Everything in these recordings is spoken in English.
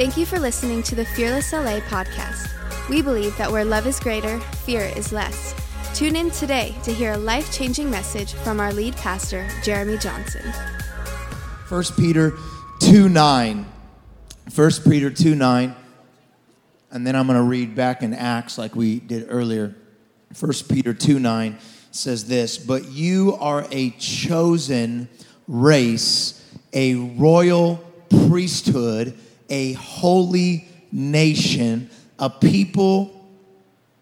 Thank you for listening to the Fearless LA podcast. We believe that where love is greater, fear is less. Tune in today to hear a life changing message from our lead pastor, Jeremy Johnson. 1 Peter 2 9. 1 Peter 2 9. And then I'm going to read back in Acts like we did earlier. 1 Peter 2 9 says this But you are a chosen race, a royal priesthood, a holy nation, a people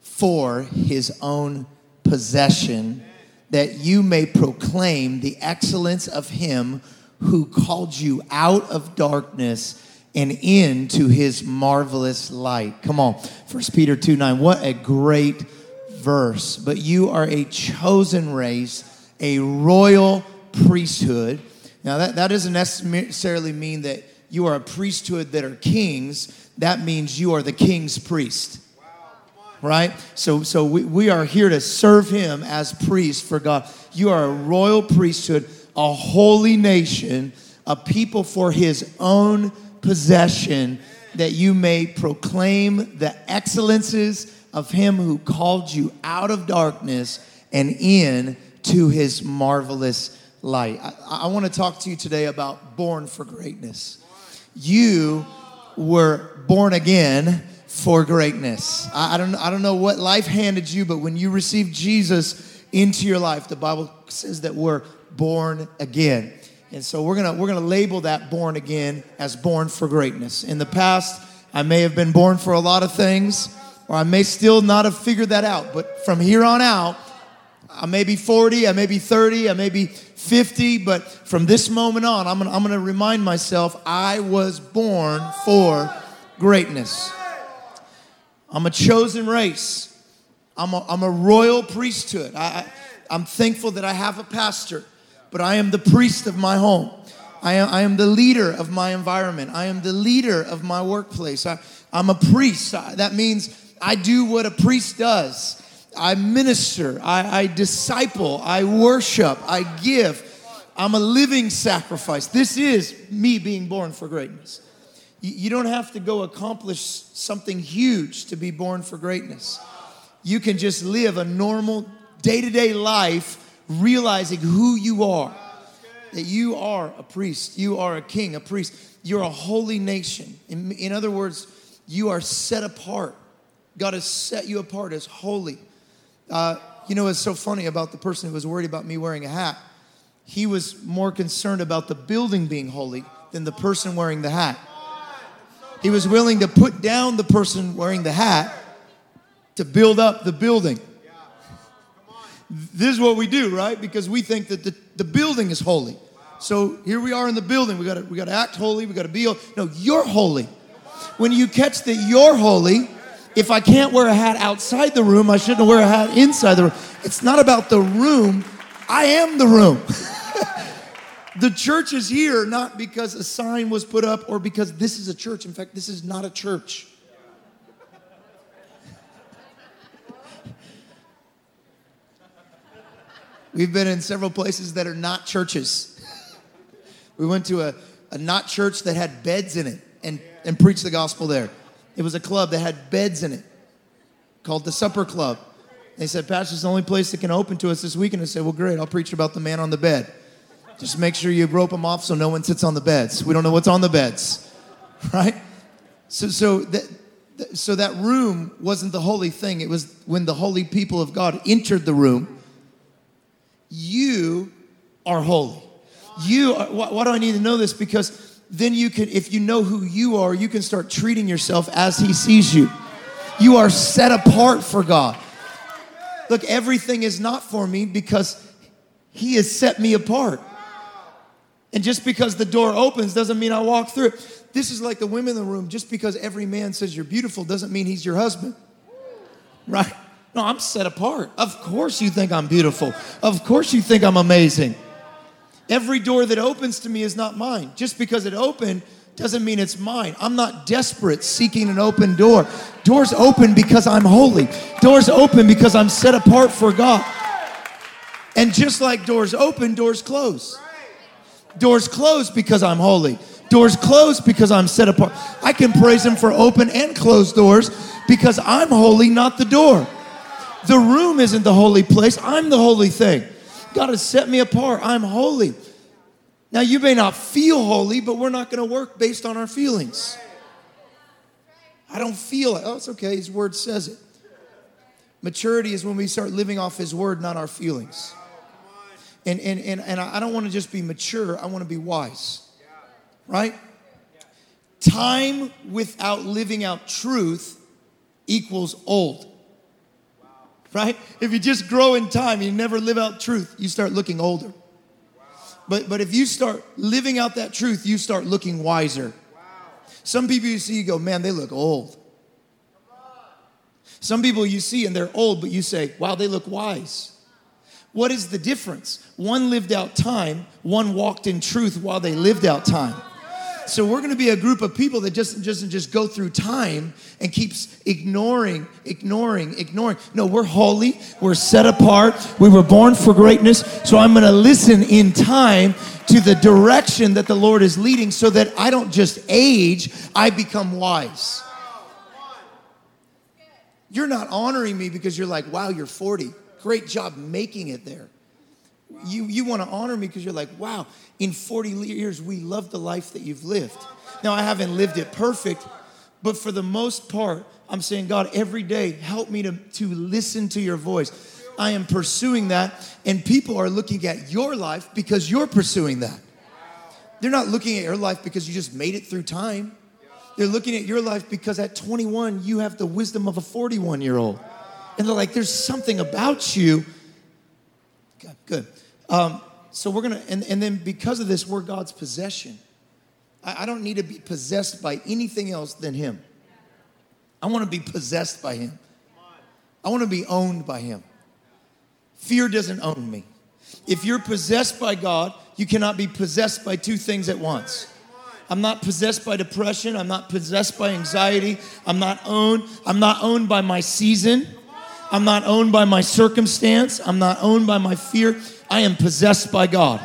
for his own possession, that you may proclaim the excellence of him who called you out of darkness and into his marvelous light. Come on, 1 Peter 2 9. What a great verse. But you are a chosen race, a royal priesthood. Now, that, that doesn't necessarily mean that you are a priesthood that are kings. That means you are the king's priest. Right? So, so we, we are here to serve him as priests for God. You are a royal priesthood, a holy nation, a people for his own possession, that you may proclaim the excellences of him who called you out of darkness and in to his marvelous light. I, I want to talk to you today about born for greatness. You were born again for greatness. I, I, don't, I don't know what life handed you, but when you received Jesus into your life, the Bible says that we're born again. And so we're gonna, we're gonna label that born again as born for greatness. In the past, I may have been born for a lot of things, or I may still not have figured that out. But from here on out, I may be 40, I may be 30, I may be 50, but from this moment on, I'm gonna, I'm gonna remind myself I was born for greatness. I'm a chosen race. I'm a, I'm a royal priesthood. I, I, am thankful that I have a pastor, but I am the priest of my home. I am, I am the leader of my environment. I am the leader of my workplace. I, I'm a priest. That means I do what a priest does. I minister, I, I disciple, I worship, I give. I'm a living sacrifice. This is me being born for greatness. You, don't have to go accomplish something huge to be born for greatness. You can just live a normal day to day life realizing who you are. That you are a priest, you are a king, a priest, you're a holy nation. In, in other words, you are set apart. God has set you apart as holy. Uh, you know, it's so funny about the person who was worried about me wearing a hat. He was more concerned about the building being holy than the person wearing the hat. He was willing to put down the person wearing the hat to build up the building. This is what we do, right? Because we think that the, the building is holy. So here we are in the building. We gotta, we gotta act holy. We gotta be holy. No, you're holy. When you catch that you're holy, if I can't wear a hat outside the room, I shouldn't wear a hat inside the room. It's not about the room, I am the room. the church is here not because a sign was put up or because this is a church. In fact, this is not a church. We've been in several places that are not churches. We went to a, a not church that had beds in it and, and preached the gospel there. It was a club that had beds in it called the Supper Club. They said, Pastor, it's the only place that can open to us this weekend. I said, Well, great, I'll preach about the man on the bed. Just make sure you rope them off so no one sits on the beds. We don't know what's on the beds, right? So, so that, so that room wasn't the holy thing. It was when the holy people of God entered the room. You are holy. You are, why, why do I need to know this? Because then you can, if you know who you are, you can start treating yourself as He sees you. You are set apart for God. Look, everything is not for me because He has set me apart. And just because the door opens doesn't mean I walk through it. This is like the women in the room. Just because every man says you're beautiful doesn't mean he's your husband. Right? No, I'm set apart. Of course you think I'm beautiful. Of course you think I'm amazing. Every door that opens to me is not mine. Just because it opened doesn't mean it's mine. I'm not desperate seeking an open door. Doors open because I'm holy. Doors open because I'm set apart for God. And just like doors open, doors close. Doors close because I'm holy. Doors closed because I'm set apart. I can praise Him for open and closed doors because I'm holy, not the door. The room isn't the holy place, I'm the holy thing. God has set me apart. I'm holy. Now, you may not feel holy, but we're not going to work based on our feelings. I don't feel it. Oh, it's okay. His word says it. Maturity is when we start living off His word, not our feelings. And, and, and, and I don't want to just be mature, I want to be wise. Right? Time without living out truth equals old. Right? If you just grow in time, you never live out truth, you start looking older. But, but if you start living out that truth, you start looking wiser. Some people you see, you go, man, they look old. Some people you see and they're old, but you say, wow, they look wise. What is the difference? One lived out time, one walked in truth while they lived out time. So we're going to be a group of people that just doesn't just go through time and keeps ignoring, ignoring, ignoring. No, we're holy. We're set apart. We were born for greatness. So I'm going to listen in time to the direction that the Lord is leading so that I don't just age, I become wise. You're not honoring me because you're like, wow, you're 40. Great job making it there. You, you want to honor me because you're like, wow, in 40 years, we love the life that you've lived. Now, I haven't lived it perfect, but for the most part, I'm saying, God, every day, help me to, to listen to your voice. I am pursuing that, and people are looking at your life because you're pursuing that. They're not looking at your life because you just made it through time. They're looking at your life because at 21, you have the wisdom of a 41 year old. And they're like, there's something about you. Um, so we're gonna, and, and then because of this, we're God's possession. I, I don't need to be possessed by anything else than Him. I wanna be possessed by Him. I wanna be owned by Him. Fear doesn't own me. If you're possessed by God, you cannot be possessed by two things at once. I'm not possessed by depression. I'm not possessed by anxiety. I'm not owned. I'm not owned by my season. I'm not owned by my circumstance. I'm not owned by my fear. I am possessed by God.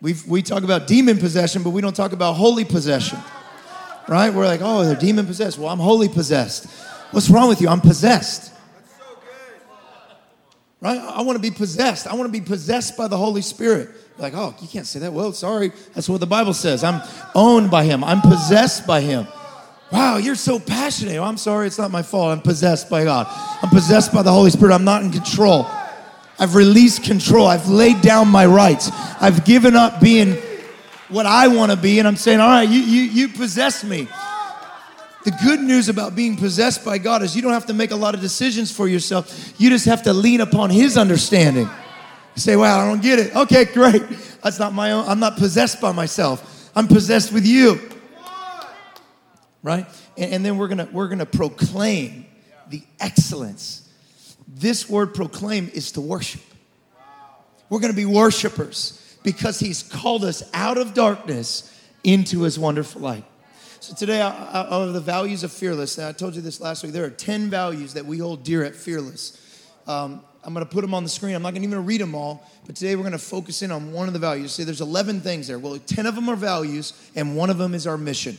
we we talk about demon possession, but we don't talk about holy possession. Right? We're like, oh, they're demon possessed. Well, I'm holy possessed. What's wrong with you? I'm possessed. Right? I want to be possessed. I want to be possessed by the Holy Spirit. Like, oh, you can't say that. Well, sorry. That's what the Bible says. I'm owned by Him, I'm possessed by Him. Wow, you're so passionate. Oh, I'm sorry, it's not my fault. I'm possessed by God. I'm possessed by the Holy Spirit. I'm not in control. I've released control. I've laid down my rights. I've given up being what I want to be, and I'm saying, all right, you, you, you possess me. The good news about being possessed by God is you don't have to make a lot of decisions for yourself. You just have to lean upon His understanding. You say, wow, I don't get it. Okay, great. That's not my own. I'm not possessed by myself. I'm possessed with you right? And, and then we're gonna we're gonna proclaim the excellence. This word proclaim is to worship. We're gonna be worshipers because He's called us out of darkness into His wonderful light. So today, of the values of fearless, I told you this last week, there are 10 values that we hold dear at Fearless. Um, I'm going to put them on the screen. I'm not going to even read them all, but today we're going to focus in on one of the values. See, there's 11 things there. Well, 10 of them are values, and one of them is our mission.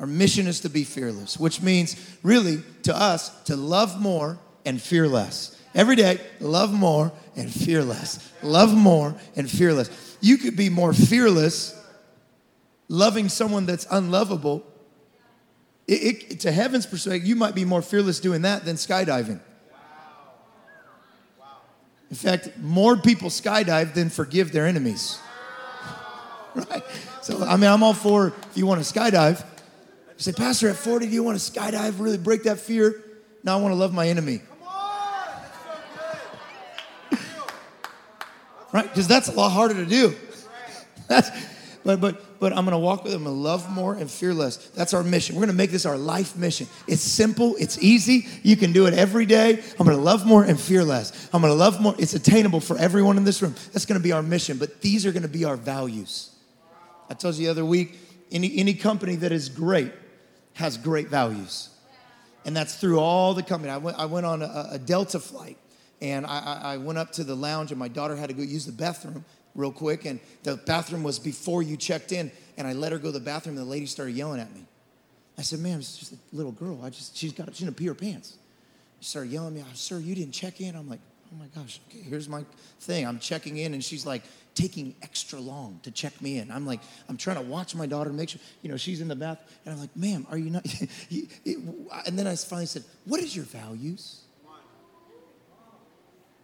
Our mission is to be fearless, which means really to us to love more and fear less. Every day, love more and fear less. Love more and fear less. You could be more fearless loving someone that's unlovable. It, it, to heaven's perspective, you might be more fearless doing that than skydiving. In fact, more people skydive than forgive their enemies. right? So, I mean, I'm all for if you want to skydive, say, Pastor, at 40, do you want to skydive, really break that fear? No, I want to love my enemy. right? Because that's a lot harder to do. That's, but but but I'm gonna walk with them and love more and fear less. That's our mission. We're gonna make this our life mission. It's simple, it's easy. You can do it every day. I'm gonna love more and fear less. I'm gonna love more. It's attainable for everyone in this room. That's gonna be our mission. But these are gonna be our values. I told you the other week, any any company that is great has great values. And that's through all the company. I went, I went on a, a Delta flight and I, I, went up to the lounge and my daughter had to go use the bathroom. real quick, and the bathroom was before you checked in, and I let her go to the bathroom, and the lady started yelling at me. I said, ma'am, it's just a little girl. I just, she's got, she's gonna pee her pants. She started yelling at me, sir, you didn't check in. I'm like, oh my gosh, okay, here's my thing. I'm checking in, and she's like taking extra long to check me in. I'm like, I'm trying to watch my daughter, make sure, you know, she's in the bath, and I'm like, ma'am, are you not? and then I finally said, what is your values?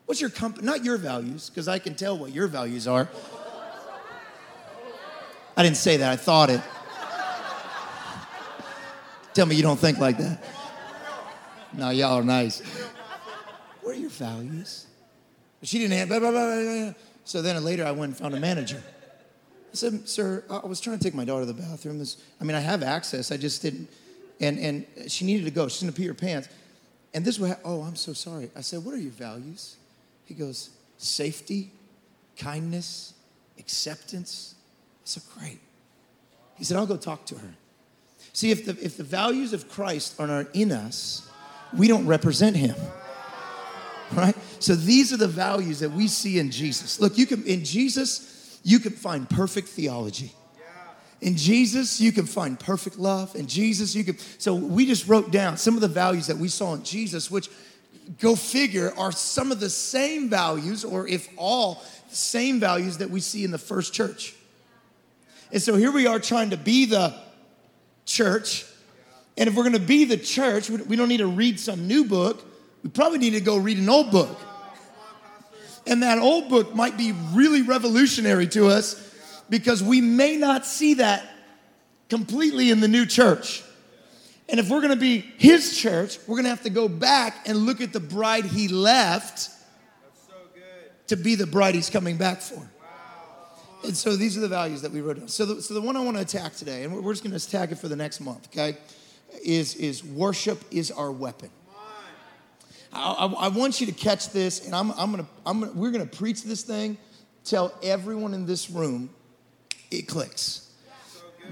What's your company? Not your values, because I can tell what your values are. I didn't say that, I thought it. Tell me you don't think like that. No, y'all are nice. What are your values? She didn't have, blah, blah, blah. So then later I went and found a manager. I said, Sir, I was trying to take my daughter to the bathroom. I mean, I have access, I just didn't. And, and she needed to go. She's gonna pee her pants. And this was, oh, I'm so sorry. I said, What are your values? He goes, Safety, kindness, acceptance. I said, Great. He said, I'll go talk to her. See, if the, if the values of Christ are not in us, we don't represent him. Right? So these are the values that we see in Jesus. Look, you can in Jesus, you can find perfect theology. In Jesus, you can find perfect love. In Jesus, you can. So we just wrote down some of the values that we saw in Jesus, which go figure are some of the same values, or if all, the same values that we see in the first church. And so here we are trying to be the church. And if we're going to be the church, we don't need to read some new book. We probably need to go read an old book. And that old book might be really revolutionary to us because we may not see that completely in the new church. And if we're gonna be his church, we're gonna have to go back and look at the bride he left to be the bride he's coming back for. And so these are the values that we wrote down. So the, so the one I want to attack today, and we're just going to attack it for the next month, okay, is, is worship is our weapon. I, I, want you to catch this, and I'm, I'm gonna, I'm gonna, we're going to preach this thing, tell everyone in this room it clicks.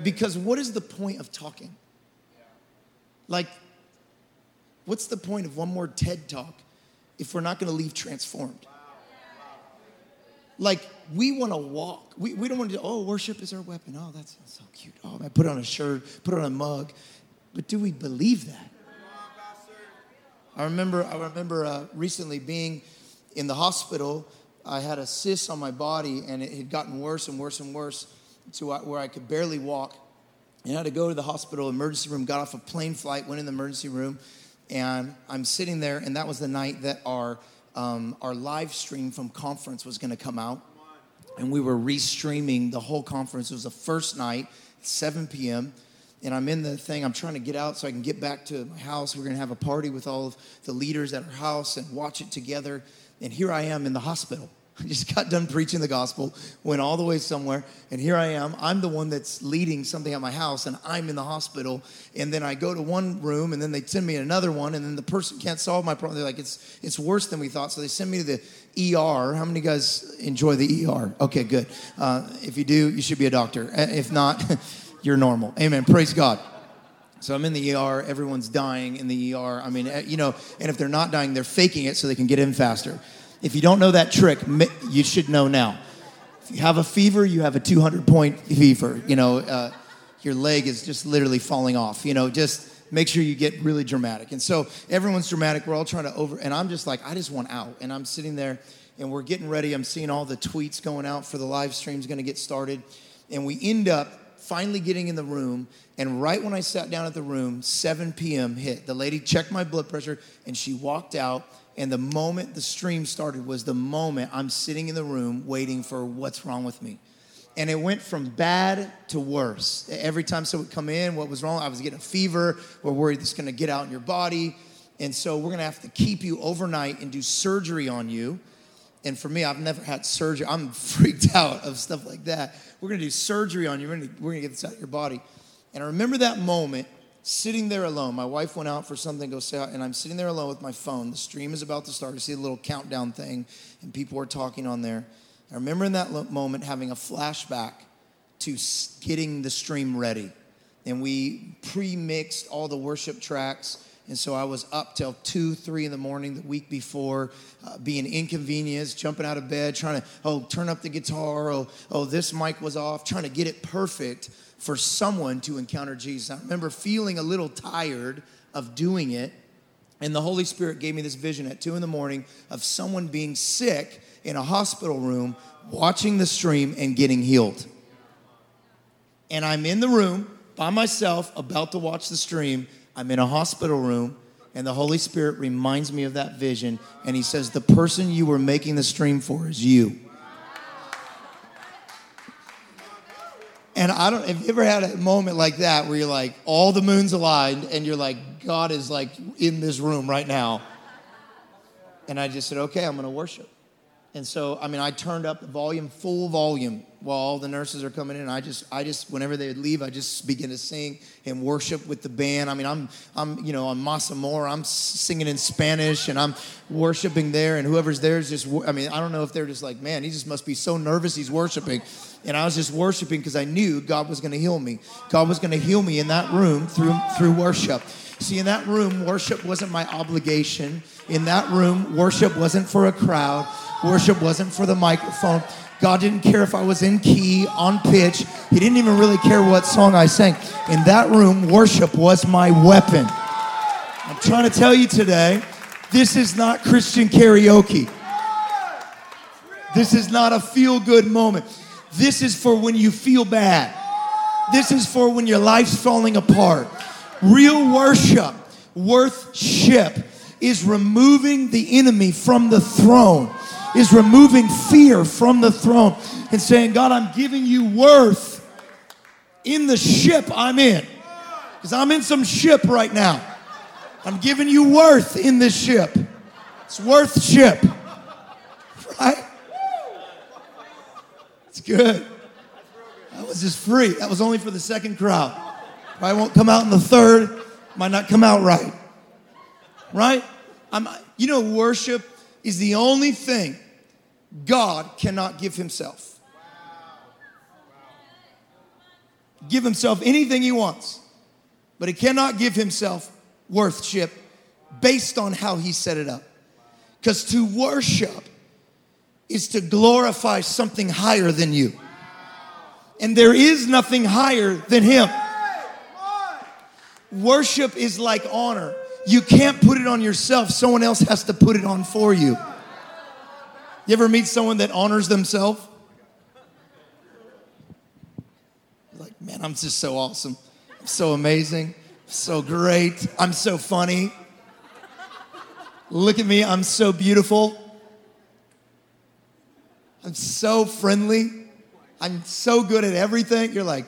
Because what is the point of talking? Like, what's the point of one more TED talk if we're not going to leave transformed? Like, we want to walk. We, we don't want to, oh, worship is our weapon. Oh, that's, so cute. Oh, I put on a shirt, put on a mug. But do we believe that? I remember, I remember uh, recently being in the hospital. I had a cyst on my body, and it had gotten worse and worse and worse to where I could barely walk. And I had to go to the hospital emergency room, got off a plane flight, went in the emergency room, and I'm sitting there, and that was the night that our um, our live stream from conference was going to come out, and we were restreaming the whole conference. It was the first night, 7 p.m. And I'm in the thing. I'm trying to get out so I can get back to my house. We're going to have a party with all of the leaders at our house and watch it together. And here I am in the hospital. I just got done preaching the gospel, went all the way somewhere, and here I am. I'm the one that's leading something at my house, and I'm in the hospital. And then I go to one room, and then they send me another one, and then the person can't solve my problem. They're like, it's it's worse than we thought. So they send me to the ER. How many guys enjoy the ER? Okay, good. Uh, if you do, you should be a doctor. Uh, if not, you're normal. Amen. Praise God. So I'm in the ER. Everyone's dying in the ER. I mean, uh, you know, and if they're not dying, they're faking it so they can get in faster. If you don't know that trick, you should know now. If you have a fever, you have a 200 point fever. You know, uh, your leg is just literally falling off. You know, just make sure you get really dramatic. And so everyone's dramatic. We're all trying to over, and I'm just like, I just want out. And I'm sitting there and we're getting ready. I'm seeing all the tweets going out for the live stream's gonna get started. And we end up finally getting in the room. And right when I sat down at the room, 7 p.m. hit. The lady checked my blood pressure and she walked out and the moment the stream started was the moment I'm sitting in the room waiting for what's wrong with me. And it went from bad to worse. Every time someone would come in, what was wrong? I was getting a fever. We're worried it's gonna get out in your body. And so we're gonna have to keep you overnight and do surgery on you. And for me, I've never had surgery. I'm freaked out of stuff like that. We're gonna do surgery on you. We're gonna, we're gonna get this out of your body. And I remember that moment sitting there alone. My wife went out for something, go say, and I'm sitting there alone with my phone. The stream is about to start. I see a little countdown thing, and people are talking on there. I remember in that moment having a flashback to getting the stream ready. And we pre mixed all the worship tracks, And so I was up till two, three in the morning the week before, uh, being inconvenienced, jumping out of bed, trying to, oh, turn up the guitar. Oh, oh, this mic was off, trying to get it perfect for someone to encounter Jesus. I remember feeling a little tired of doing it. And the Holy Spirit gave me this vision at two in the morning of someone being sick in a hospital room, watching the stream and getting healed. And I'm in the room by myself, about to watch the stream. I'm in a hospital room, and the Holy Spirit reminds me of that vision. And He says, The person you were making the stream for is you. And I don't, have you ever had a moment like that where you're like, all the moons aligned, and you're like, God is like in this room right now? And I just said, okay, I'm gonna worship. And so, I mean, I turned up the volume, full volume, while all the nurses are coming in. I just, I just, whenever they would leave, I just begin to sing and worship with the band. I mean, I'm, I'm, you know, on Masa More, I'm singing in Spanish and I'm worshiping there, and whoever's there is just, I mean, I don't know if they're just like, man, he just must be so nervous he's worshiping. And I was just worshiping because I knew God was going to heal me. God was going to heal me in that room through through worship. See, in that room, worship wasn't my obligation. In that room, worship wasn't for a crowd. Worship wasn't for the microphone. God didn't care if I was in key, on pitch. He didn't even really care what song I sang. In that room, worship was my weapon. I'm trying to tell you today, this is not Christian karaoke. This is not a feel good moment. This is for when you feel bad. This is for when your life's falling apart. Real worship, worship, is removing the enemy from the throne is removing fear from the throne and saying, God, I'm giving you worth in the ship I'm in. Because I'm in some ship right now. I'm giving you worth in this ship. It's worth ship. Right? It's good. That was just free. That was only for the second crowd. Probably won't come out in the third. Might not come out right. Right? I'm, you know, worship is the only thing God cannot give himself. Give himself anything he wants, but he cannot give himself worthship based on how he set it up. Because to worship is to glorify something higher than you. And there is nothing higher than him. Worship is like honor. You can't put it on yourself, someone else has to put it on for you. You ever meet someone that honors themselves? Like, man, I'm just so awesome. I'm so amazing. So great. I'm so funny. Look at me. I'm so beautiful. I'm so friendly. I'm so good at everything. You're like,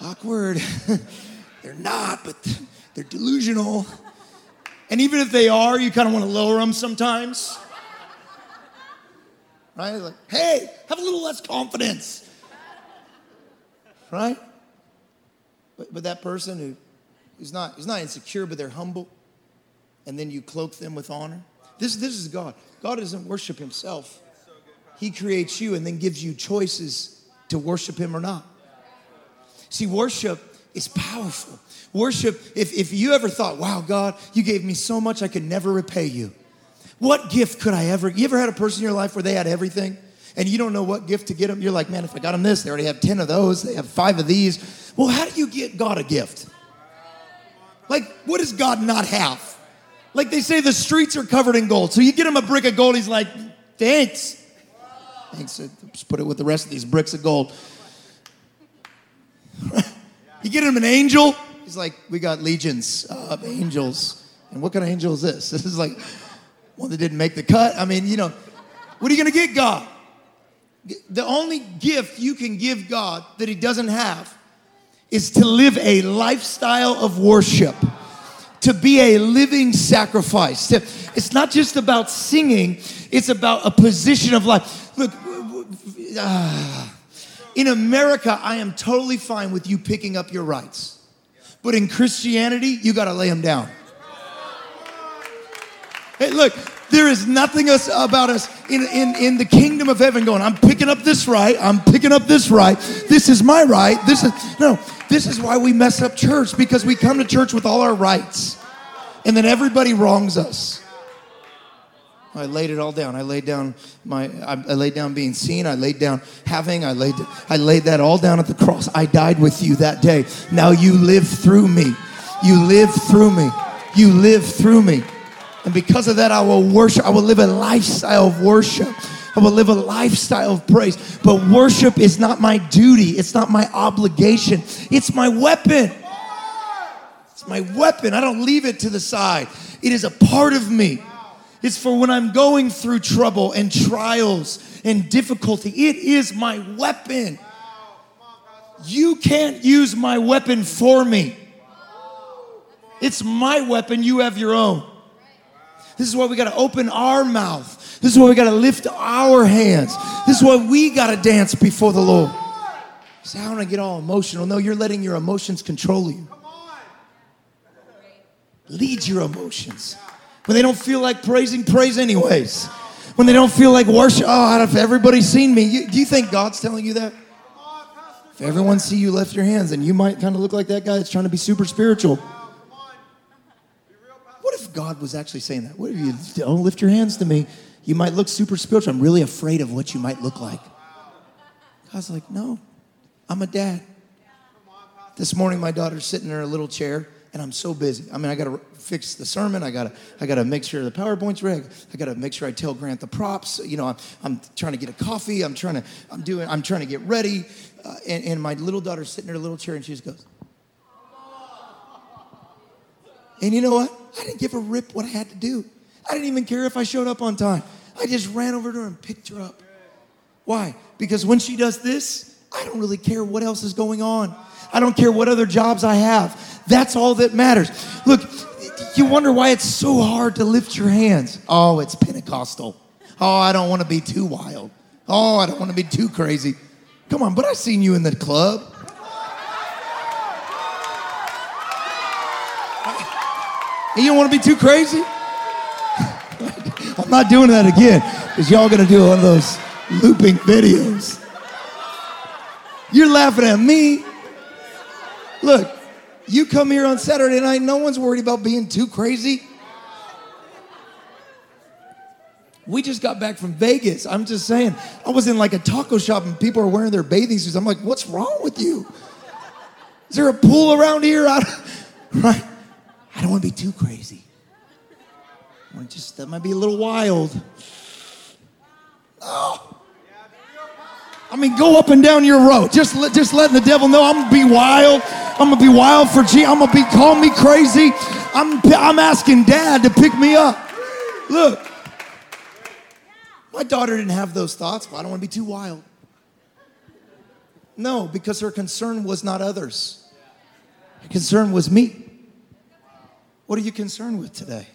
awkward. they're not, but they're delusional. And even if they are, you kind of want to lower them sometimes right? Like, hey, have a little less confidence, right? But, but that person who is not, is not insecure, but they're humble, and then you cloak them with honor. This, this is God. God doesn't worship himself. He creates you and then gives you choices to worship him or not. See, worship is powerful. Worship, if, if you ever thought, wow, God, you gave me so much I could never repay you. What gift could I ever? You ever had a person in your life where they had everything and you don't know what gift to get them? You're like, man, if I got them this, they already have 10 of those, they have five of these. Well, how do you get God a gift? Like, what does God not have? Like they say the streets are covered in gold. So you get him a brick of gold, he's like, thanks. Thanks. Just put it with the rest of these bricks of gold. you get him an angel, he's like, we got legions of angels. And what kind of angel is this? This is like, one that didn't make the cut. I mean, you know, what are you going to get God? The only gift you can give God that He doesn't have is to live a lifestyle of worship, to be a living sacrifice. It's not just about singing, it's about a position of life. Look, uh, in America, I am totally fine with you picking up your rights. But in Christianity, you got to lay them down. Hey, look, there is nothing us about us in, in, in the kingdom of heaven going, I'm picking up this right, I'm picking up this right, this is my right, this is, no. This is why we mess up church because we come to church with all our rights and then everybody wrongs us. I laid it all down. I laid down my I, I laid down being seen. I laid down having. I laid I laid that all down at the cross. I died with you that day. Now you live through me. You live through me. You live through me. And because of that, I will worship. I will live a lifestyle of worship. I will live a lifestyle of praise. But worship is not my duty, it's not my obligation, it's my weapon. It's my weapon. I don't leave it to the side, it is a part of me. It's for when I'm going through trouble and trials and difficulty. It is my weapon. You can't use my weapon for me. It's my weapon, you have your own. This is why we got to open our mouth. This is why we got to lift our hands. This is why we got to dance before the Lord. Say, I want to get all emotional. No, you're letting your emotions control you. Lead your emotions. When they don't feel like praising, praise anyways. When they don't feel like worship, oh, if everybody's seen me, you, do you think God's telling you that? If everyone see you lift your hands, and you might kind of look like that guy that's trying to be super spiritual. What if God was actually saying that? What if you don't lift your hands to me? You might look super spiritual. I'm really afraid of what you might look like. God's like, no, I'm a dad. This morning, my daughter's sitting in her little chair, and I'm so busy. I mean, I got to fix the sermon. I got to, I got to make sure the PowerPoint's ready. I got to make sure I tell Grant the props. You know, I'm, I'm trying to get a coffee. I'm trying to, I'm doing, I'm trying to get ready. Uh, and, and my little daughter's sitting in her little chair, and she just goes. And you know what? I didn't give a rip what I had to do. I didn't even care if I showed up on time. I just ran over to her and picked her up. Why? Because when she does this, I don't really care what else is going on. I don't care what other jobs I have. That's all that matters. Look, you wonder why it's so hard to lift your hands. Oh, it's Pentecostal. Oh, I don't want to be too wild. Oh, I don't want to be too crazy. Come on, but I seen you in the club. You don't want to be too crazy? I'm not doing that again because y'all gonna do one of those looping videos. You're laughing at me. Look, you come here on Saturday night, no one's worried about being too crazy. We just got back from Vegas. I'm just saying, I was in like a taco shop and people are wearing their bathing suits. I'm like, what's wrong with you? Is there a pool around here? I, right? I don't want to be too crazy. I just that might be a little wild. No. I mean, go up and down your road. Just let, just letting the devil know I'm gonna be wild. I'm gonna be wild for G. I'm gonna be call me crazy. I'm I'm asking Dad to pick me up. Look, my daughter didn't have those thoughts. I don't want to be too wild. No, because her concern was not others. Her concern was me. What are you concerned with today?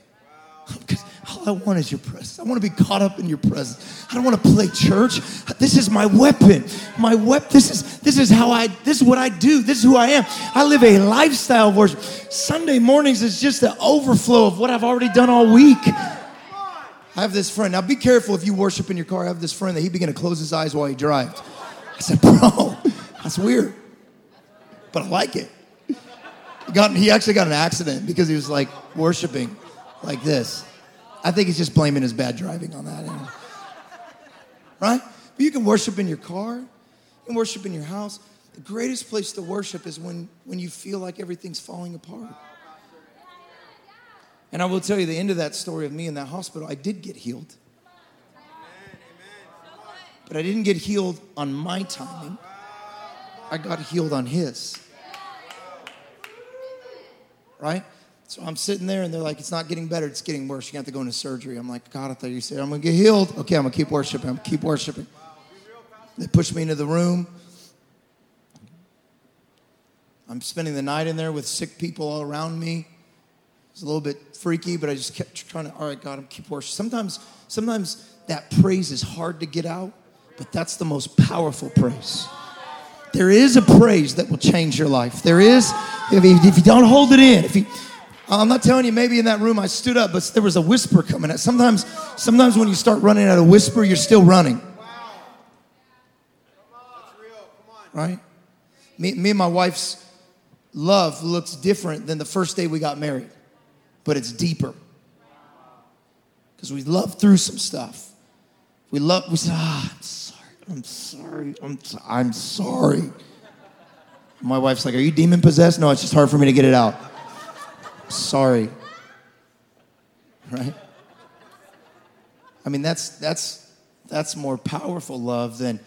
Because all I want is your presence. I want to be caught up in your presence. I don't want to play church. This is my weapon. My weapon. This is this is how I. This is what I do. This is who I am. I live a lifestyle of worship. Sunday mornings is just the overflow of what I've already done all week. I have this friend. Now be careful if you worship in your car. I have this friend that he began to close his eyes while he drives. I said, bro, that's weird, but I like it. He, got, he actually got an accident because he was like worshiping like this. I think he's just blaming his bad driving on that. Right? But you can worship in your car, you can worship in your house. The greatest place to worship is when, when you feel like everything's falling apart. And I will tell you the end of that story of me in that hospital, I did get healed. But I didn't get healed on my timing, I got healed on his. Right? So I'm sitting there and they're like, it's not getting better, it's getting worse. You have to go into surgery. I'm like, God, I thought you said I'm gonna get healed. Okay, I'm gonna keep worshiping. I'm gonna keep worshiping. They push me into the room. I'm spending the night in there with sick people all around me. It's a little bit freaky, but I just kept trying to, all right, God, I'm keep worshiping. Sometimes, sometimes that praise is hard to get out, but that's the most powerful praise. There is a praise that will change your life. There is, if you, if you don't hold it in, if you, I'm not telling you, maybe in that room I stood up, but there was a whisper coming out. Sometimes, sometimes when you start running at a whisper, you're still running. Right? Me, me and my wife's love looks different than the first day we got married, but it's deeper. Because we love through some stuff. We love, we say, ah, I'm sorry, I'm sorry, I'm, I'm sorry. My wife's like, Are you demon possessed? No, it's just hard for me to get it out. Sorry. Right? I mean, that's, that's, that's more powerful love than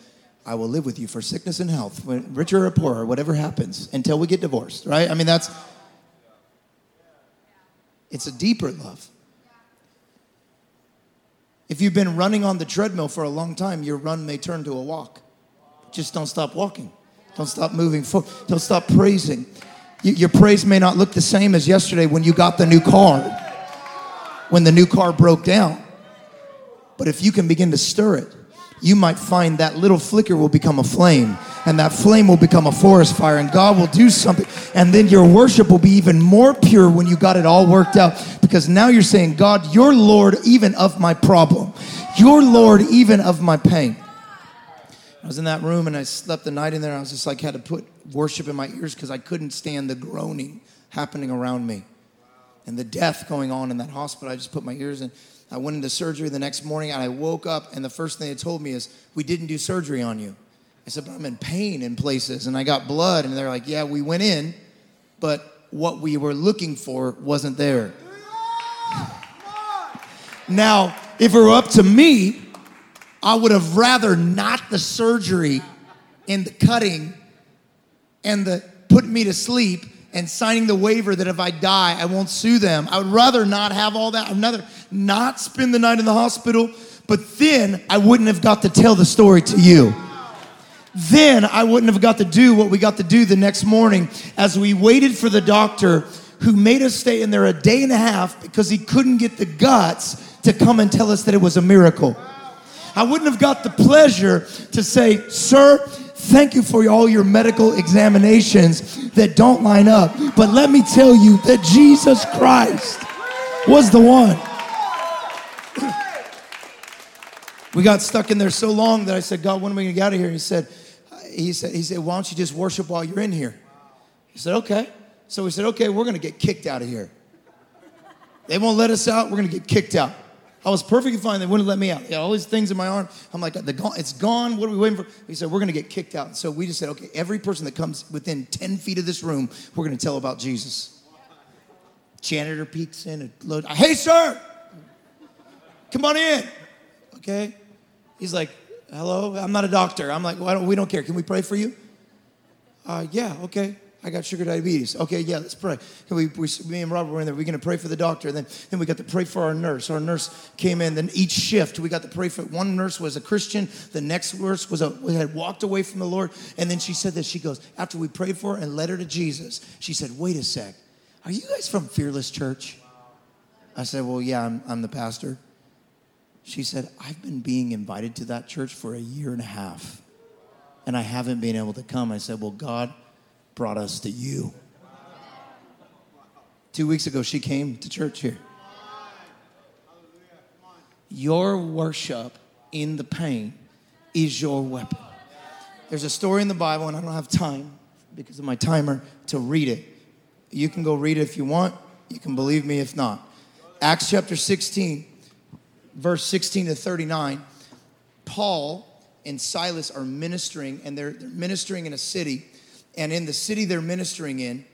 I will live with you for sickness and health, when, richer or poorer, whatever happens, until we get divorced, right? I mean, that's, it's a deeper love. If you've been running on the treadmill for a long time, your run may turn to a walk. Just don't stop walking. Don't stop moving forward. Don't stop praising. Your praise may not look the same as yesterday when you got the new car, when the new car broke down. But if you can begin to stir it, you might find that little flicker will become a flame and that flame will become a forest fire and God will do something and then your worship will be even more pure when you got it all worked out because now you're saying God you're Lord even of my problem you're Lord even of my pain I was in that room and I slept the night in there I was just like had to put worship in my ears because I couldn't stand the groaning happening around me and the death going on in that hospital I just put my ears in I went into surgery the next morning and I woke up, and the first thing they told me is, We didn't do surgery on you. I said, But I'm in pain in places, and I got blood. And they're like, Yeah, we went in, but what we were looking for wasn't there. Now, if it were up to me, I would have rather not the surgery and the cutting and the putting me to sleep and signing the waiver that if I die, I won't sue them. I would rather not have all that. I'd rather not spend the night in the hospital, but then I wouldn't have got to tell the story to you. Then I wouldn't have got to do what we got to do the next morning as we waited for the doctor who made us stay in there a day and a half because he couldn't get the guts to come and tell us that it was a miracle. I wouldn't have got the pleasure to say, Sir, Thank you for all your medical examinations that don't line up. But let me tell you that Jesus Christ was the one. We got stuck in there so long that I said, God, when are we gonna get out of here? He said, he said, he said, why don't you just worship while you're in here? He said, okay. So we said, okay, we're gonna get kicked out of here. They won't let us out, we're gonna get kicked out. I was perfectly fine. They wouldn't let me out. Yeah, all these things in my arm. I'm like, it's gone. What are we waiting for? He said, we're going to get kicked out. So we just said, okay, every person that comes within 10 feet of this room, we're going to tell about Jesus. Janitor peeks in. Hey, sir, come on in. Okay. He's like, hello. I'm not a doctor. I'm like, well, don't, we don't care. Can we pray for you? Uh, yeah. Okay. I got sugar diabetes. Okay, yeah, let's pray. We, we, me and Robert were in there. We're going to pray for the doctor. Then, then we got to pray for our nurse. Our nurse came in. Then each shift, we got to pray for. One nurse was a Christian. The next nurse was a had walked away from the Lord. And then she said this. She goes after we prayed for her and led her to Jesus. She said, "Wait a sec. Are you guys from Fearless Church?" I said, "Well, yeah, I'm, I'm the pastor." She said, "I've been being invited to that church for a year and a half, and I haven't been able to come." I said, "Well, God." Brought us to you. Two weeks ago, she came to church here. Your worship in the pain is your weapon. There's a story in the Bible, and I don't have time because of my timer to read it. You can go read it if you want. You can believe me if not. Acts chapter 16, verse 16 to 39. Paul and Silas are ministering, and they're, they're ministering in a city and in the city they're ministering in,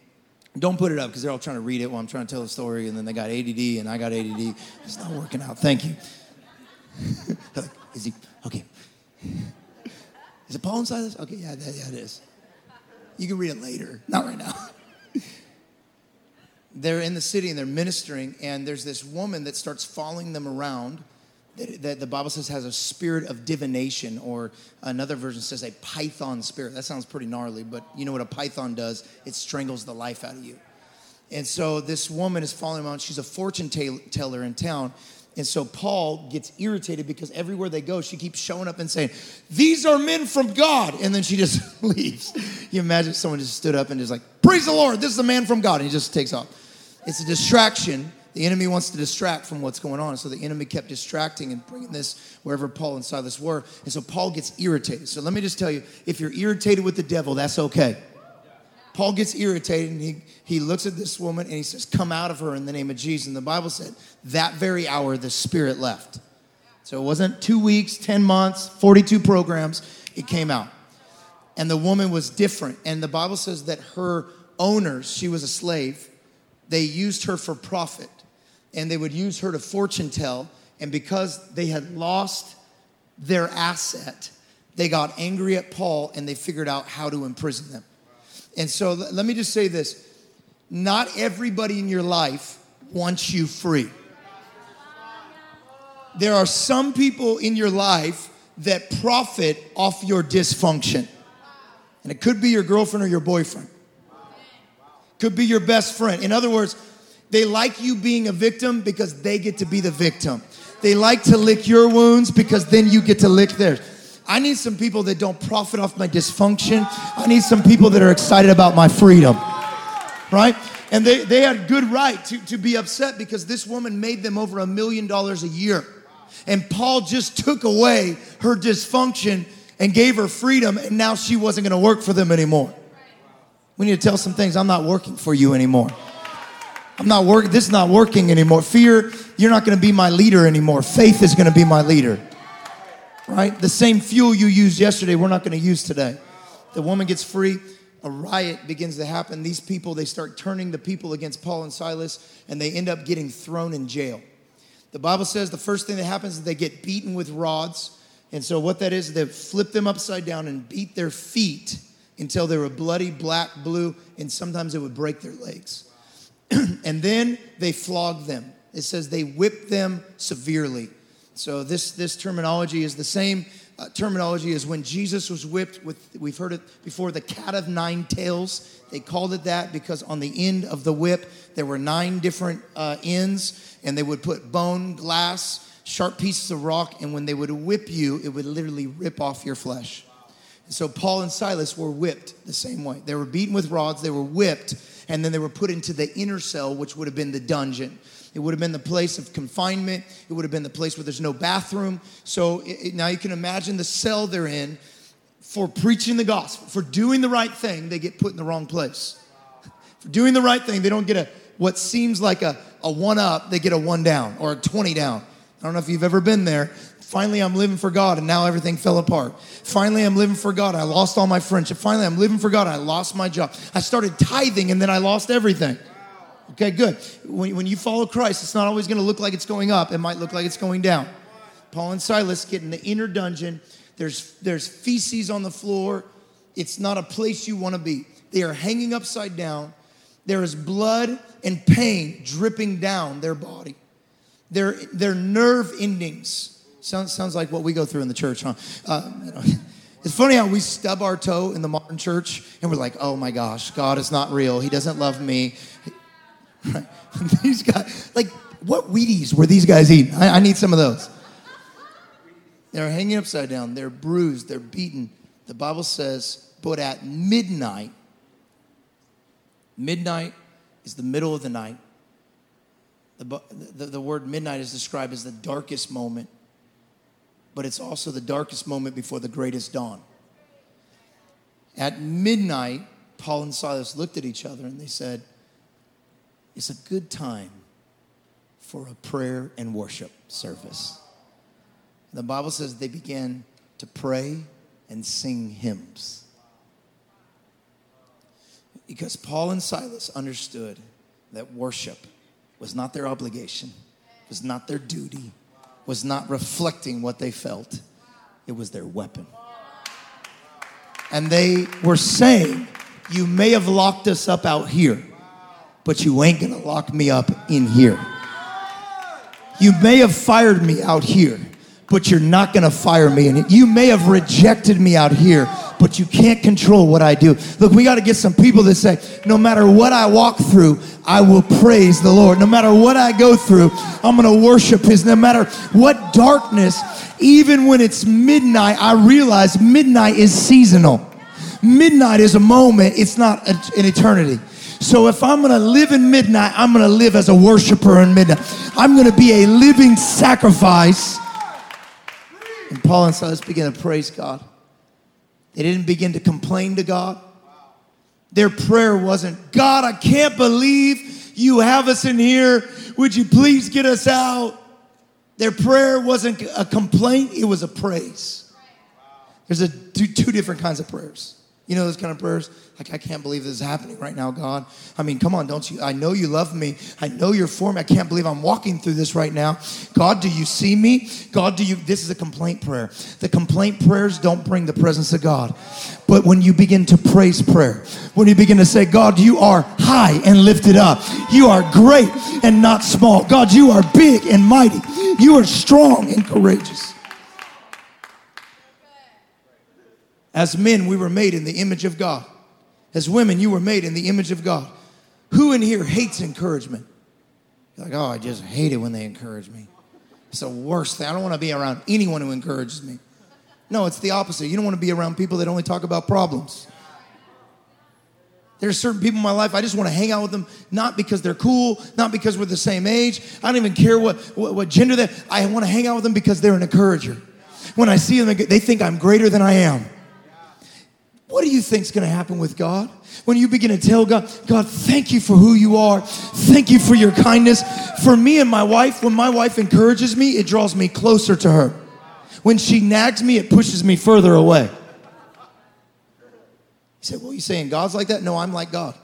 don't put it up because they're all trying to read it while I'm trying to tell the story, and then they got ADD and I got ADD. It's not working out. Thank you. is he okay? Is it Paul and Silas? Okay, yeah, yeah, yeah, it is. You can read it later, not right now. they're in the city and they're ministering, and there's this woman that starts following them around that, the Bible says has a spirit of divination, or another version says a python spirit. That sounds pretty gnarly, but you know what a python does? It strangles the life out of you. And so this woman is following around. She's a fortune teller in town. And so Paul gets irritated because everywhere they go, she keeps showing up and saying, These are men from God. And then she just leaves. You imagine someone just stood up and just like, Praise the Lord, this is a man from God. And he just takes off. It's a distraction the enemy wants to distract from what's going on. So the enemy kept distracting and bringing this wherever Paul and Silas were. And so Paul gets irritated. So let me just tell you if you're irritated with the devil, that's okay. Paul gets irritated and he, he looks at this woman and he says, Come out of her in the name of Jesus. And the Bible said, that very hour, the spirit left. So it wasn't two weeks, 10 months, 42 programs, it came out. And the woman was different. And the Bible says that her owners, she was a slave, they used her for profit. And they would use her to fortune tell. And because they had lost their asset, they got angry at Paul and they figured out how to imprison them. And so let me just say this not everybody in your life wants you free. There are some people in your life that profit off your dysfunction. And it could be your girlfriend or your boyfriend. Could be your best friend. In other words, they like you being a victim because they get to be the victim. They like to lick your wounds because then you get to lick theirs. I need some people that don't profit off my dysfunction. I need some people that are excited about my freedom. Right? And they, they had good right to, to be upset because this woman made them over a million dollars a year. And Paul just took away her dysfunction and gave her freedom, and now she wasn't gonna work for them anymore. We need to tell some things. I'm not working for you anymore. I'm not working, this is not working anymore. Fear, you're not gonna be my leader anymore. Faith is gonna be my leader right? The same fuel you used yesterday, we're not going to use today. The woman gets free. A riot begins to happen. These people, they start turning the people against Paul and Silas, and they end up getting thrown in jail. The Bible says the first thing that happens is they get beaten with rods. And so, what that is, they flip them upside down and beat their feet until they were bloody, black, blue, and sometimes it would break their legs. and then they flog them. It says they whipped them severely. So this, this terminology is the same uh, terminology as when Jesus was whipped with, we've heard it before, the cat of nine tails. They called it that because on the end of the whip, there were nine different uh, ends, and they would put bone, glass, sharp pieces of rock, and when they would whip you, it would literally rip off your flesh. So Paul and Silas were whipped the same way. They were beaten with rods, they were whipped, and then they were put into the inner cell, which would have been the dungeon. It would have been the place of confinement. It would have been the place where there's no bathroom. So it, it, now you can imagine the cell they're in for preaching the gospel, for doing the right thing, they get put in the wrong place. For doing the right thing, they don't get a what seems like a, a one up, they get a one down or a 20 down. I don't know if you've ever been there. Finally, I'm living for God, and now everything fell apart. Finally, I'm living for God. I lost all my friendship. Finally, I'm living for God. I lost my job. I started tithing, and then I lost everything. Okay, good. When, when you follow Christ, it's not always going to look like it's going up, it might look like it's going down. Paul and Silas get in the inner dungeon. There's, there's feces on the floor. It's not a place you want to be. They are hanging upside down. There is blood and pain dripping down their body. Their, their nerve endings. Sounds, sounds like what we go through in the church, huh? Uh, it's funny how we stub our toe in the modern church and we're like, oh my gosh, God is not real. He doesn't love me. these guys, like, what Wheaties were these guys eating? I, I need some of those. They're hanging upside down. They're bruised. They're beaten. The Bible says, but at midnight, midnight is the middle of the night. The, the, the word midnight is described as the darkest moment, but it's also the darkest moment before the greatest dawn. At midnight, Paul and Silas looked at each other and they said, It's a good time for a prayer and worship service. The Bible says they began to pray and sing hymns. Because Paul and Silas understood that worship was not their obligation, was not their duty, was not reflecting what they felt. It was their weapon. And they were saying, You may have locked us up out here but you ain't gonna lock me up in here. You may have fired me out here, but you're not gonna fire me in it. You may have rejected me out here, but you can't control what I do. Look, we gotta get some people that say, no matter what I walk through, I will praise the Lord. No matter what I go through, I'm gonna worship His. No matter what darkness, even when it's midnight, I realize midnight is seasonal. Midnight is a moment, it's not an eternity. So if I'm going to live in midnight, I'm going to live as a worshiper in midnight. I'm going to be a living sacrifice. And Paul and Silas begin to praise God. They didn't begin to complain to God. Their prayer wasn't, God, I can't believe you have us in here. Would you please get us out? Their prayer wasn't a complaint, it was a praise. There's a, two, two different kinds of prayers. You know those kind of prayers? Like, I can't believe this is happening right now, God. I mean, come on, don't you? I know you love me. I know you're for me. I can't believe I'm walking through this right now. God, do you see me? God, do you? This is a complaint prayer. The complaint prayers don't bring the presence of God. But when you begin to praise prayer, when you begin to say, God, you are high and lifted up, you are great and not small. God, you are big and mighty, you are strong and courageous. As men, we were made in the image of God. As women, you were made in the image of God. Who in here hates encouragement? You're like, oh, I just hate it when they encourage me. It's the worst thing. I don't want to be around anyone who encourages me. No, it's the opposite. You don't want to be around people that only talk about problems. There's certain people in my life, I just want to hang out with them, not because they're cool, not because we're the same age. I don't even care what, what, what gender they're. I want to hang out with them because they're an encourager. When I see them, they think I'm greater than I am. What do you think is going to happen with God? When you begin to tell God, God, thank you for who you are. Thank you for your kindness. For me and my wife, when my wife encourages me, it draws me closer to her. When she nags me, it pushes me further away. You say, Well, you saying God's like that? No, I'm like God.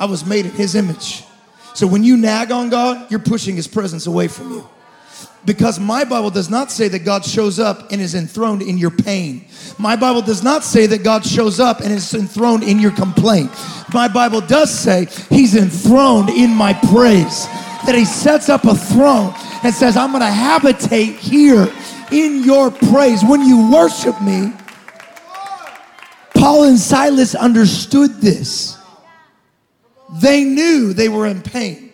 I was made in His image. So when you nag on God, you're pushing His presence away from you. Because my Bible does not say that God shows up and is enthroned in your pain. My Bible does not say that God shows up and is enthroned in your complaint. My Bible does say He's enthroned in my praise. That He sets up a throne and says, I'm going to habitate here in your praise. When you worship me, Paul and Silas understood this. They knew they were in pain.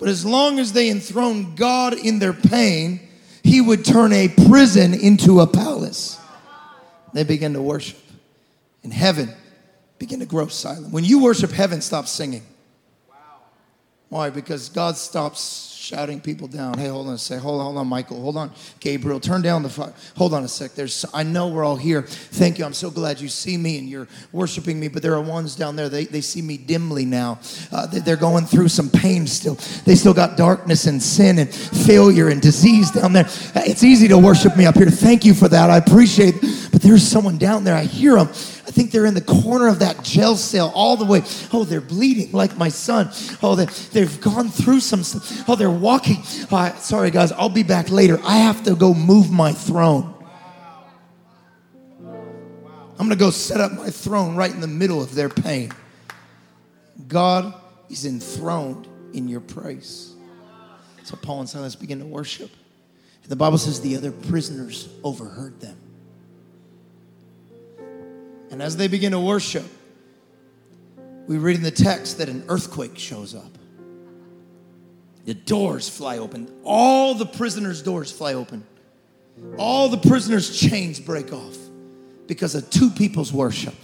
But as long as they enthroned God in their pain, He would turn a prison into a palace. They began to worship. And heaven began to grow silent. When you worship, heaven stops singing. Why? Because God stops shouting people down. Hey, hold on a sec. Hold on, hold on, Michael. Hold on, Gabriel. Turn down the fire. Hold on a sec. There's. I know we're all here. Thank you. I'm so glad you see me and you're worshiping me. But there are ones down there. They, they see me dimly now. Uh, they're going through some pain still. They still got darkness and sin and failure and disease down there. It's easy to worship me up here. Thank you for that. I appreciate. It. But there's someone down there. I hear them. I think they're in the corner of that jail cell all the way. Oh, they're bleeding like my son. Oh, they, they've gone through some stuff. Oh, they're walking. Oh, sorry, guys, I'll be back later. I have to go move my throne. I'm going to go set up my throne right in the middle of their pain. God is enthroned in your praise. So Paul and Silas begin to worship. And the Bible says the other prisoners overheard them. And as they begin to worship, we read in the text that an earthquake shows up. The doors fly open. All the prisoners' doors fly open. All the prisoners' chains break off because of two people's worship.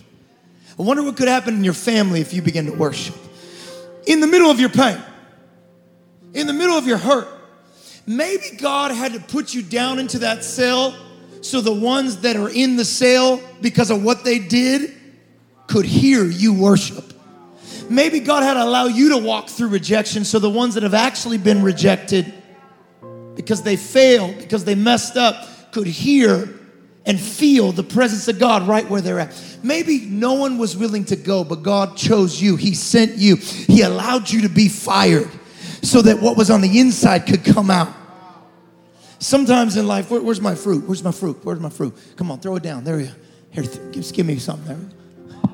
I wonder what could happen in your family if you begin to worship. In the middle of your pain, in the middle of your hurt, maybe God had to put you down into that cell so the ones that are in the cell because of what they did could hear you worship. Maybe God had to allow you to walk through rejection so the ones that have actually been rejected because they failed, because they messed up, could hear and feel the presence of God right where they're at. Maybe no one was willing to go, but God chose you. He sent you. He allowed you to be fired so that what was on the inside could come out. Sometimes in life, where, where's my fruit? Where's my fruit? Where's my fruit? Come on, throw it down. There you Here, just give me something. There.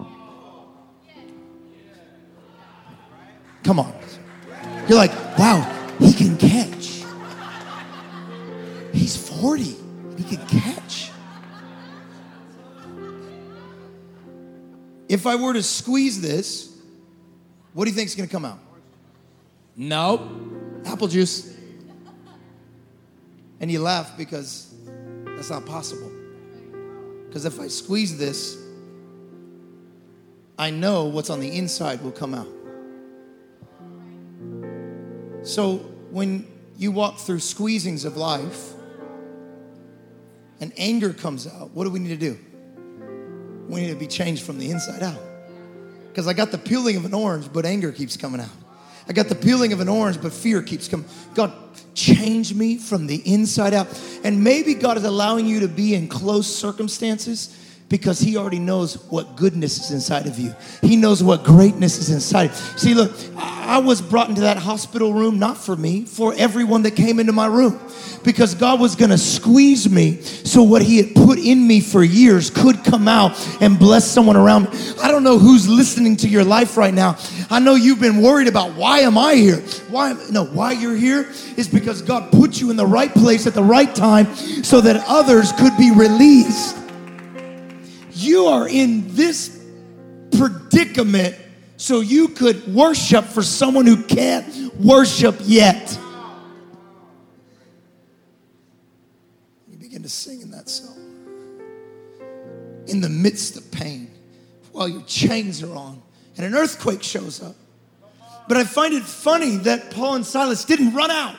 Come on. You're like, wow, he can catch. He's 40. He can catch. If I were to squeeze this, what do you think is going to come out? Nope. Apple juice. And you laugh because that's not possible. Because if I squeeze this, I know what's on the inside will come out. So when you walk through squeezings of life and anger comes out, what do we need to do? We need to be changed from the inside out. Because I got the peeling of an orange, but anger keeps coming out. I got the peeling of an orange, but fear keeps coming. God, change me from the inside out. And maybe God is allowing you to be in close circumstances because he already knows what goodness is inside of you. He knows what greatness is inside. See, look, I was brought into that hospital room not for me, for everyone that came into my room. Because God was going to squeeze me so what he had put in me for years could come out and bless someone around me. I don't know who's listening to your life right now. I know you've been worried about why am I here? Why no, why you're here is because God put you in the right place at the right time so that others could be released you are in this predicament so you could worship for someone who can't worship yet. You begin to sing in that song. In the midst of pain, while your chains are on, and an earthquake shows up. But I find it funny that Paul and Silas didn't run out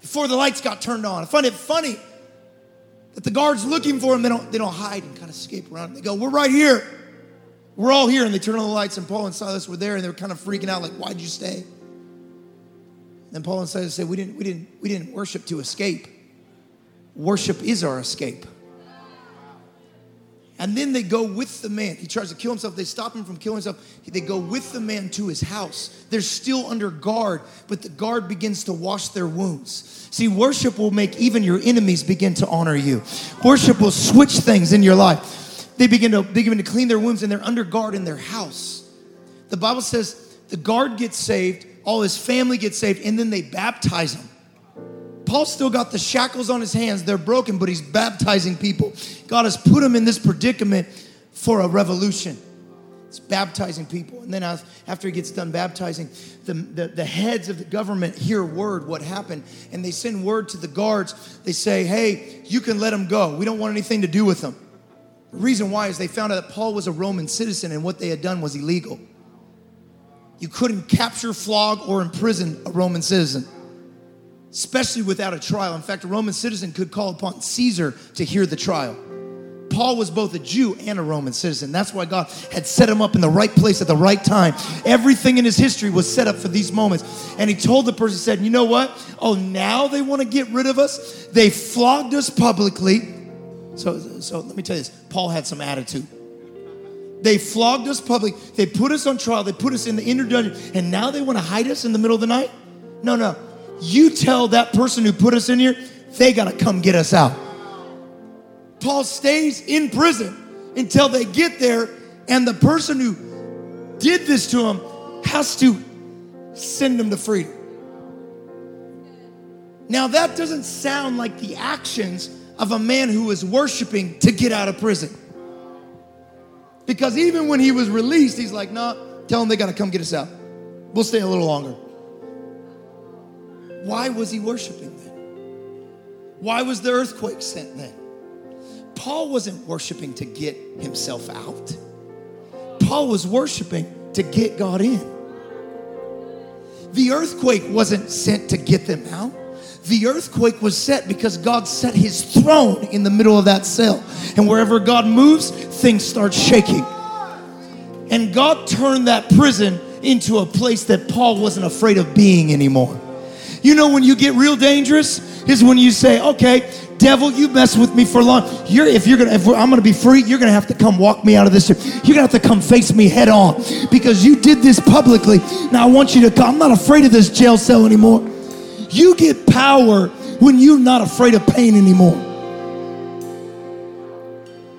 before the lights got turned on. I find it funny that the guards looking for him, they don't, they don't hide and kind of escape around. They go, We're right here. We're all here. And they turn on the lights, and Paul and Silas were there, and they were kind of freaking out, like, Why'd you stay? And Paul and Silas said, We didn't, we didn't, we didn't worship to escape. Worship is our escape. And then they go with the man. He tries to kill himself. They stop him from killing himself. They go with the man to his house. They're still under guard, but the guard begins to wash their wounds. See, worship will make even your enemies begin to honor you. Worship will switch things in your life. They begin to they begin to clean their wounds and they're under guard in their house. The Bible says the guard gets saved, all his family gets saved, and then they baptize him. Paul still got the shackles on his hands. They're broken, but he's baptizing people. God has put him in this predicament for a revolution. It's baptizing people. And then after he gets done baptizing, the, the, the, heads of the government hear word what happened. And they send word to the guards. They say, hey, you can let him go. We don't want anything to do with him. The reason why is they found out that Paul was a Roman citizen and what they had done was illegal. You couldn't capture, flog, or imprison a Roman citizen especially without a trial. In fact, a Roman citizen could call upon Caesar to hear the trial. Paul was both a Jew and a Roman citizen. That's why God had set him up in the right place at the right time. Everything in his history was set up for these moments. And he told the person, said, You know what? Oh, now they want to get rid of us? They flogged us publicly. So, so let me tell you this Paul had some attitude. They flogged us public. They put us on trial. They put us in the inner dungeon. And now they want to hide us in the middle of the night? No, no. You tell that person who put us in here, they got to come get us out. Paul stays in prison until they get there, and the person who did this to him has to send him to freedom. Now, that doesn't sound like the actions of a man who is worshiping to get out of prison. Because even when he was released, he's like, nah, tell them they got to come get us out. We'll stay a little longer. Why was he worshiping then? Why was the earthquake sent then? Paul wasn't worshiping to get himself out. Paul was worshiping to get God in. The earthquake wasn't sent to get them out. The earthquake was set because God set his throne in the middle of that cell. And wherever God moves, things start shaking. And God turned that prison into a place that Paul wasn't afraid of being anymore. You know when you get real dangerous is when you say, "Okay, devil, you mess with me for long. You're if you're gonna if I'm gonna be free, you're gonna have to come walk me out of this. You're gonna have to come face me head on because you did this publicly. Now I want you to come. I'm not afraid of this jail cell anymore. You get power when you're not afraid of pain anymore.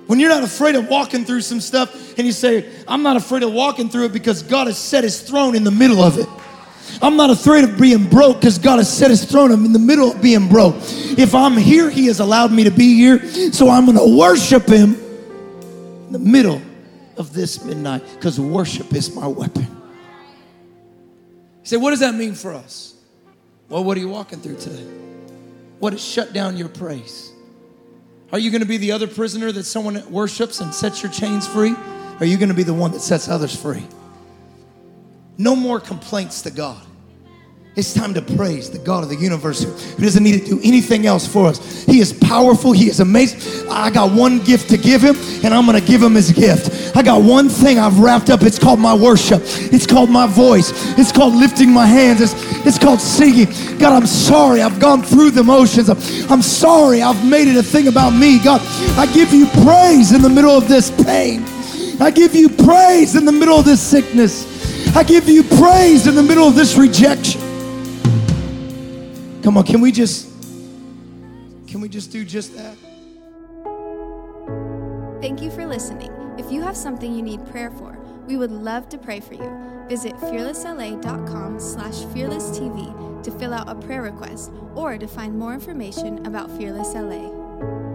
When you're not afraid of walking through some stuff and you say, I'm not afraid of walking through it because God has set his throne in the middle of it. I'm not afraid of being broke because God has set his throne. I'm in the middle of being broke. If I'm here, he has allowed me to be here. So I'm going to worship him in the middle of this midnight because worship is my weapon. You say, what does that mean for us? Well, what are you walking through today? What has shut down your praise? Are you going to be the other prisoner that someone worships and sets your chains free? Or are you going to be the one that sets others free? No more complaints to God. It's time to praise the God of the universe who doesn't need to do anything else for us. He is powerful. He is amazing. I got one gift to give him, and I'm going to give him his gift. I got one thing I've wrapped up. It's called my worship. It's called my voice. It's called lifting my hands. It's, it's called singing. God, I'm sorry. I've gone through the motions. I'm, I'm sorry. I've made it a thing about me. God, I give you praise in the middle of this pain. I give you praise in the middle of this sickness. I give you praise in the middle of this rejection. Come on, can we just can we just do just that? Thank you for listening. If you have something you need prayer for, we would love to pray for you. Visit fearlessla.com slash fearlesstv to fill out a prayer request or to find more information about Fearless LA.